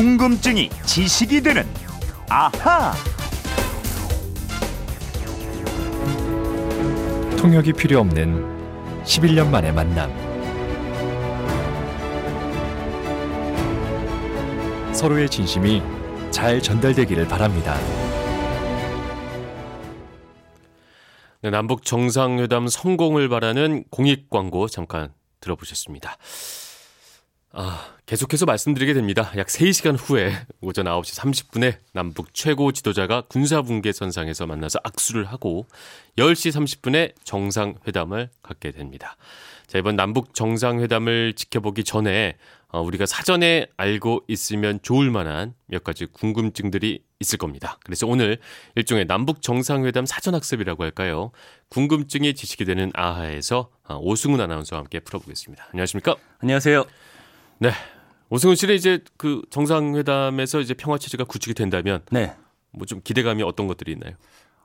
궁금증이 지식이 되는 아하. 통역이 필요 없는 11년 만의 만남. 서로의 진심이 잘 전달되기를 바랍니다. 네, 남북 정상회담 성공을 바라는 공익 광고 잠깐 들어보셨습니다. 아, 계속해서 말씀드리게 됩니다. 약 3시간 후에 오전 9시 30분에 남북 최고 지도자가 군사분계 선상에서 만나서 악수를 하고 10시 30분에 정상회담을 갖게 됩니다. 자, 이번 남북 정상회담을 지켜보기 전에 어, 우리가 사전에 알고 있으면 좋을 만한 몇 가지 궁금증들이 있을 겁니다. 그래서 오늘 일종의 남북 정상회담 사전 학습이라고 할까요? 궁금증이 지식이 되는 아하에서 어, 오승훈 아나운서와 함께 풀어보겠습니다. 안녕하십니까? 안녕하세요. 네. 오승훈 씨는 이제 그 정상회담에서 이제 평화 체제가 구축이 된다면 네. 뭐 좀 기대감이 어떤 것들이 있나요?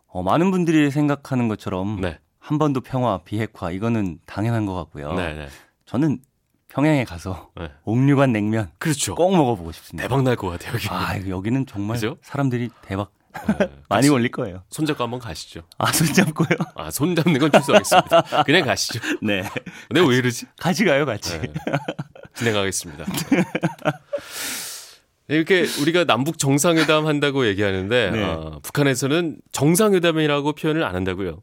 어, 많은 분들이 생각하는 것처럼 네. 한 번도 평화 비핵화 이거는 당연한 것 같고요. 네, 네. 저는 평양에 가서 네. 옥류관 냉면 그렇죠. 꼭 먹어보고 싶습니다. 대박 날 것 같아요, 여기. 아 여기는 정말 그죠? 사람들이 대박 네. 많이 올릴 거예요. 손잡고 한번 가시죠. 아 손잡고요? 아, 손 잡는 건 취소하겠습니다. 그냥 가시죠. 네. 내가 왜 이러지? 같이 가요, 같이. 네. 진행하겠습니다. 이렇게 우리가 남북 정상회담 한다고 얘기하는데 네. 어, 북한에서는 정상회담이라고 표현을 안 한다고요.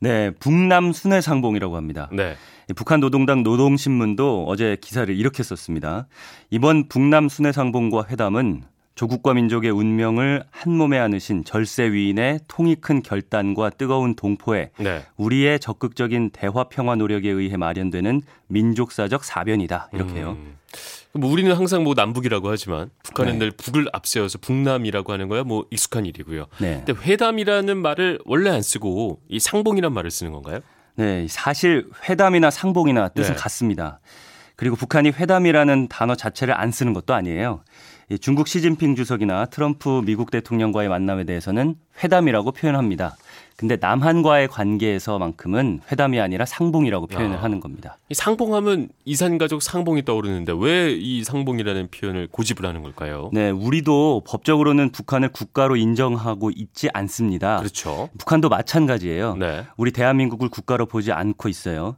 네, 북남 순회상봉이라고 합니다. 네. 이 북한 노동당 노동신문도 어제 기사를 이렇게 썼습니다. 이번 북남 순회상봉과 회담은 조국과 민족의 운명을 한 몸에 안으신 절세 위인의 통이 큰 결단과 뜨거운 동포에 네. 우리의 적극적인 대화 평화 노력에 의해 마련되는 민족사적 사변이다. 이렇게요. 음. 뭐 우리는 항상 뭐 남북이라고 하지만 북한은 네. 늘 북을 앞세워서 북남이라고 하는 거야 뭐 익숙한 일이고요. 네. 근데 회담이라는 말을 원래 안 쓰고 이 상봉이란 말을 쓰는 건가요? 네, 사실 회담이나 상봉이나 뜻은 네. 같습니다. 그리고 북한이 회담이라는 단어 자체를 안 쓰는 것도 아니에요. 이 중국 시진핑 주석이나 트럼프 미국 대통령과의 만남에 대해서는 회담이라고 표현합니다. 근데 남한과의 관계에서만큼은 회담이 아니라 상봉이라고 표현을 아. 하는 겁니다. 이 상봉하면 이산가족 상봉이 떠오르는데 왜 이 상봉이라는 표현을 고집을 하는 걸까요? 네, 우리도 법적으로는 북한을 국가로 인정하고 있지 않습니다. 그렇죠. 북한도 마찬가지예요. 네. 우리 대한민국을 국가로 보지 않고 있어요.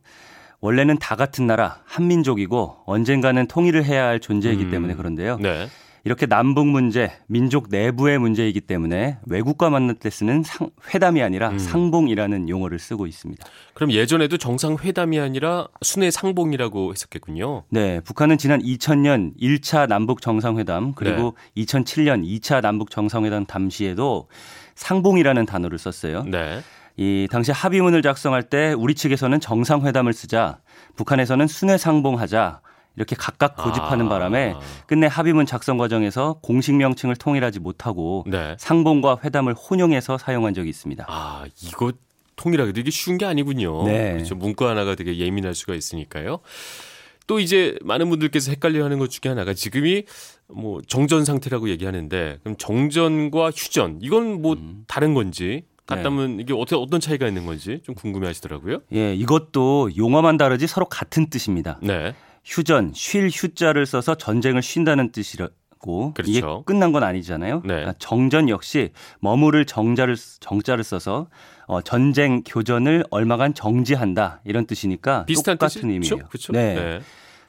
원래는 다 같은 나라, 한민족이고 언젠가는 통일을 해야 할 존재이기 음. 때문에 그런데요. 네. 이렇게 남북 문제, 민족 내부의 문제이기 때문에 외국과 만날 때 쓰는 상, 회담이 아니라 음. 상봉이라는 용어를 쓰고 있습니다. 그럼 예전에도 정상회담이 아니라 순회 상봉이라고 했었겠군요. 네, 북한은 지난 2000년 1차 남북 정상회담 그리고 네. 2007년 2차 남북 정상회담 당시에도 상봉이라는 단어를 썼어요. 네. 이 당시 합의문을 작성할 때 우리 측에서는 정상회담을 쓰자 북한에서는 순회 상봉하자 이렇게 각각 고집하는 아. 바람에 끝내 합의문 작성 과정에서 공식 명칭을 통일하지 못하고 네. 상봉과 회담을 혼용해서 사용한 적이 있습니다. 아, 이거 통일하기도 이게 쉬운 게 아니군요. 네. 그렇죠. 문구 하나가 되게 예민할 수가 있으니까요. 또 이제 많은 분들께서 헷갈려 하는 것 중에 하나가 지금이 뭐 정전 상태라고 얘기하는데 그럼 정전과 휴전 이건 뭐 음. 다른 건지 네. 같다면 이게 어떻게 어떤 차이가 있는 건지 좀 궁금해 하시더라고요. 예, 이것도 용어만 다르지 서로 같은 뜻입니다. 네. 휴전, 쉴 휴자를 써서 전쟁을 쉰다는 뜻이라고 그렇죠. 이게 끝난 건 아니잖아요. 네. 그러니까 정전 역시 머무를 정자를 정자를 써서 어, 전쟁 교전을 얼마간 정지한다 이런 뜻이니까 비슷한 똑같은 뜻이죠? 의미예요. 그렇죠. 네.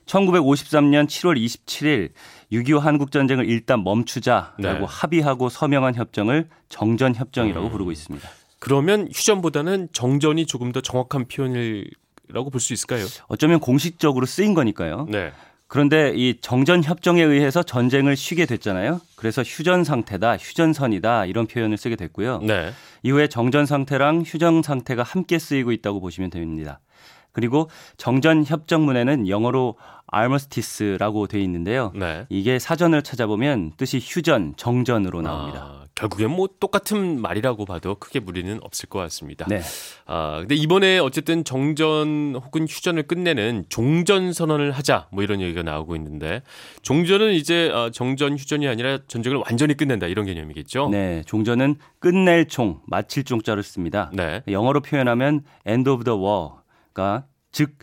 1953년 7월 27일 6.25 한국 전쟁을 일단 멈추자라고 네. 합의하고 서명한 협정을 정전 협정이라고 음. 부르고 있습니다. 그러면 휴전보다는 정전이 조금 더 정확한 표현이 라고 볼 수 있을까요? 어쩌면 공식적으로 쓰인 거니까요. 네. 그런데 이 정전 협정에 의해서 전쟁을 쉬게 됐잖아요. 그래서 휴전 상태다, 휴전선이다 이런 표현을 쓰게 됐고요. 네. 이후에 정전 상태랑 휴전 상태가 함께 쓰이고 있다고 보시면 됩니다. 그리고 정전 협정문에는 영어로 armistice라고 되어 있는데요. 네. 이게 사전을 찾아보면 뜻이 휴전, 정전으로 나옵니다. 아, 결국엔 뭐 똑같은 말이라고 봐도 크게 무리는 없을 것 같습니다. 네. 아, 근데 이번에 어쨌든 정전 혹은 휴전을 끝내는 종전 선언을 하자 뭐 이런 얘기가 나오고 있는데 종전은 이제 아, 정전 휴전이 아니라 전쟁을 완전히 끝낸다 이런 개념이겠죠. 네, 종전은 끝낼 종, 마칠 종자를 씁니다. 네. 영어로 표현하면 end of the war가 즉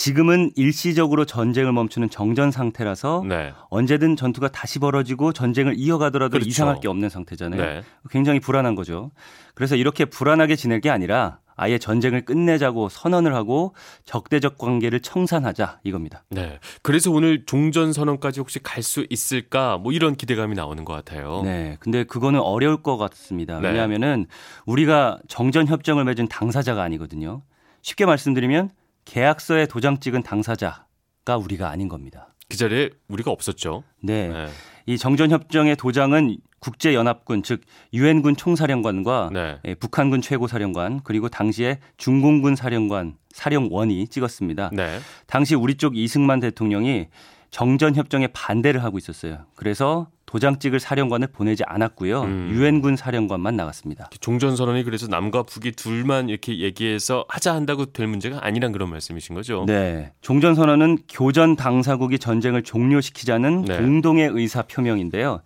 지금은 일시적으로 전쟁을 멈추는 정전 상태라서 네. 언제든 전투가 다시 벌어지고 전쟁을 이어가더라도 그렇죠. 이상할 게 없는 상태잖아요. 네. 굉장히 불안한 거죠. 그래서 이렇게 불안하게 지낼 게 아니라 아예 전쟁을 끝내자고 선언을 하고 적대적 관계를 청산하자 이겁니다. 네. 그래서 오늘 종전 선언까지 혹시 갈 수 있을까? 뭐 이런 기대감이 나오는 것 같아요. 네. 근데 그거는 어려울 것 같습니다. 네. 왜냐하면은 우리가 정전 협정을 맺은 당사자가 아니거든요. 쉽게 말씀드리면 계약서에 도장 찍은 당사자가 우리가 아닌 겁니다. 그 자리에 우리가 없었죠. 네. 네. 이 정전 협정의 도장은 국제 연합군 즉 유엔군 총사령관과 네. 예, 북한군 최고사령관 그리고 당시에 중공군 사령관 사령원이 찍었습니다. 네. 당시 우리 쪽 이승만 대통령이 정전 협정에 반대를 하고 있었어요. 그래서 도장 찍을 사령관을 보내지 않았고요. 음. 유엔군 사령관만 나갔습니다. 종전 선언이 그래서 남과 북이 둘만 이렇게 얘기해서 하자 한다고 될 문제가 아니란 그런 말씀이신 거죠. 네. 종전 선언은 교전 당사국이 전쟁을 종료시키자는 네. 공동의 의사 표명인데요.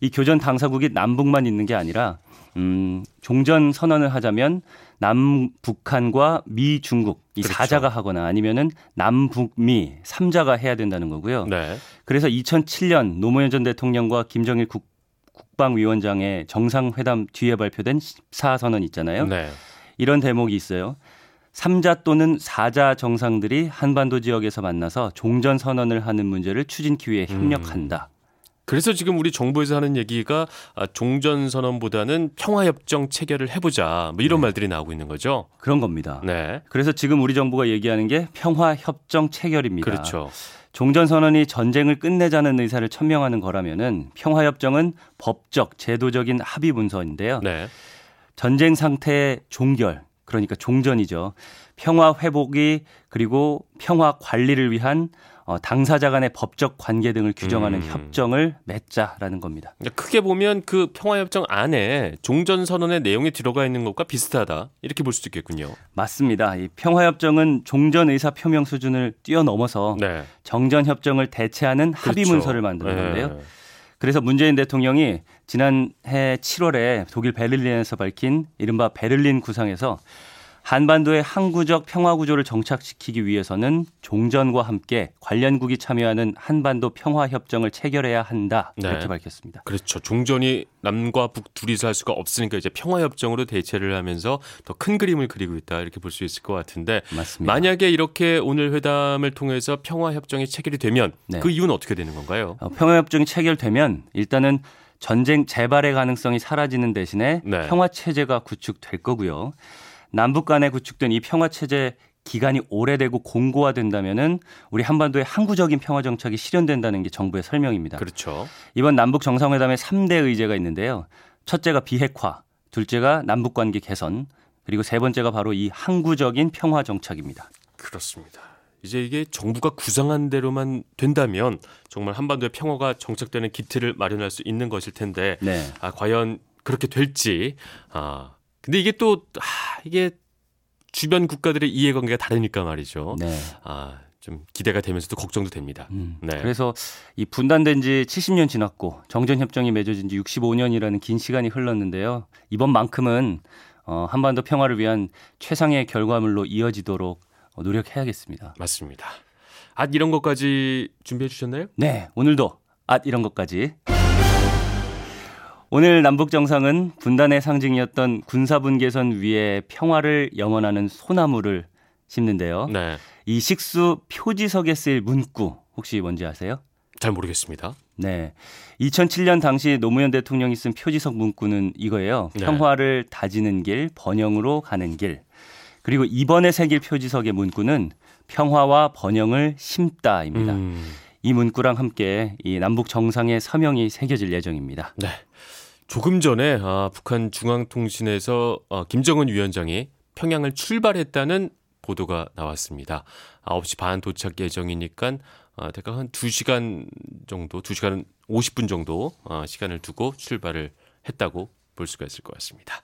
이 교전 당사국이 남북만 있는 게 아니라 음, 종전 선언을 하자면 남북한과 미 중국 이 그렇죠. 사자가 하거나 아니면은 남북미 삼자가 해야 된다는 거고요. 네. 그래서 2007년 노무현 전 대통령과 김정일 국, 국방위원장의 정상회담 뒤에 발표된 14선언 있잖아요. 네. 이런 대목이 있어요. 삼자 또는 사자 정상들이 한반도 지역에서 만나서 종전 선언을 하는 문제를 추진키 위해 협력한다. 그래서 지금 우리 정부에서 하는 얘기가 아, 종전 선언보다는 평화 협정 체결을 해보자 뭐 이런 말들이 나오고 있는 거죠. 그런 겁니다. 네. 그래서 지금 우리 정부가 얘기하는 게 평화 협정 체결입니다. 그렇죠. 종전 선언이 전쟁을 끝내자는 의사를 천명하는 거라면은 평화 협정은 법적 제도적인 합의 문서인데요. 네. 전쟁 상태의 종결 그러니까 종전이죠. 평화 회복이 그리고 평화 관리를 위한 어, 당사자 간의 법적 관계 등을 규정하는 음. 협정을 맺자라는 겁니다. 크게 보면 그 평화 협정 안에 종전 선언의 내용이 들어가 있는 것과 비슷하다 이렇게 볼 수도 있겠군요. 맞습니다. 이 평화 협정은 종전 의사 표명 수준을 뛰어넘어서 네. 정전 협정을 대체하는 합의 그렇죠. 문서를 만드는 네. 건데요. 그래서 문재인 대통령이 지난해 7월에 독일 베를린에서 밝힌 이른바 베를린 구상에서 한반도의 항구적 평화 구조를 정착시키기 위해서는 종전과 함께 관련국이 참여하는 한반도 평화 협정을 체결해야 한다 네. 이렇게 밝혔습니다. 그렇죠. 종전이 남과 북 둘이서 할 수가 없으니까 이제 평화 협정으로 대체를 하면서 더 큰 그림을 그리고 있다 이렇게 볼 수 있을 것 같은데 맞습니다. 만약에 이렇게 오늘 회담을 통해서 평화 협정이 체결이 되면 네. 그 이유는 어떻게 되는 건가요? 어, 평화 협정이 체결되면 일단은 전쟁 재발의 가능성이 사라지는 대신에 네. 평화 체제가 구축될 거고요. 남북 간에 구축된 이 평화 체제 기간이 오래되고 공고화된다면은 우리 한반도의 항구적인 평화 정착이 실현된다는 게 정부의 설명입니다. 그렇죠. 이번 남북 정상회담에 3대 의제가 있는데요. 첫째가 비핵화, 둘째가 남북 관계 개선, 그리고 세 번째가 바로 이 항구적인 평화 정착입니다. 그렇습니다. 이제 이게 정부가 구상한 대로만 된다면 정말 한반도의 평화가 정착되는 기틀을 마련할 수 있는 것일 텐데 네. 아, 과연 그렇게 될지 아 근데 이게 또 아, 이게 주변 국가들의 이해관계가 다르니까 말이죠. 네. 아 좀 기대가 되면서도 걱정도 됩니다. 음, 네. 그래서 이 분단된 지 70년 지났고 정전 협정이 맺어진 지 65년이라는 긴 시간이 흘렀는데요. 이번만큼은 어, 한반도 평화를 위한 최상의 결과물로 이어지도록 어, 노력해야겠습니다. 맞습니다. 아 이런 것까지 준비해 주셨나요? 네, 오늘도 앗 이런 것까지. 오늘 남북 정상은 분단의 상징이었던 군사분 개선 위에 평화를 염원하는 소나무를 심는데요. 네. 이 식수 표지석에 쓰일 문구 혹시 뭔지 아세요? 잘 모르겠습니다. 네. 2007년 당시 노무현 대통령이 쓴 표지석 문구는 이거예요. 네. 평화를 다지는 길, 번영으로 가는 길. 그리고 이번에 새길 표지석의 문구는 평화와 번영을 심다입니다. 음, 이 문구랑 함께 이 남북 정상의 서명이 새겨질 예정입니다. 네. 조금 전에 아, 북한 중앙통신에서 어, 김정은 위원장이 평양을 출발했다는 보도가 나왔습니다. 9시 반 도착 예정이니까 어, 대략 한 2시간 정도, 2시간 50분 정도 어, 시간을 두고 출발을 했다고 볼 수가 있을 것 같습니다.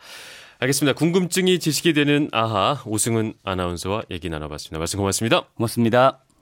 알겠습니다. 궁금증이 지식이 되는 아하 오승은 아나운서와 얘기 나눠봤습니다. 말씀 고맙습니다. 고맙습니다.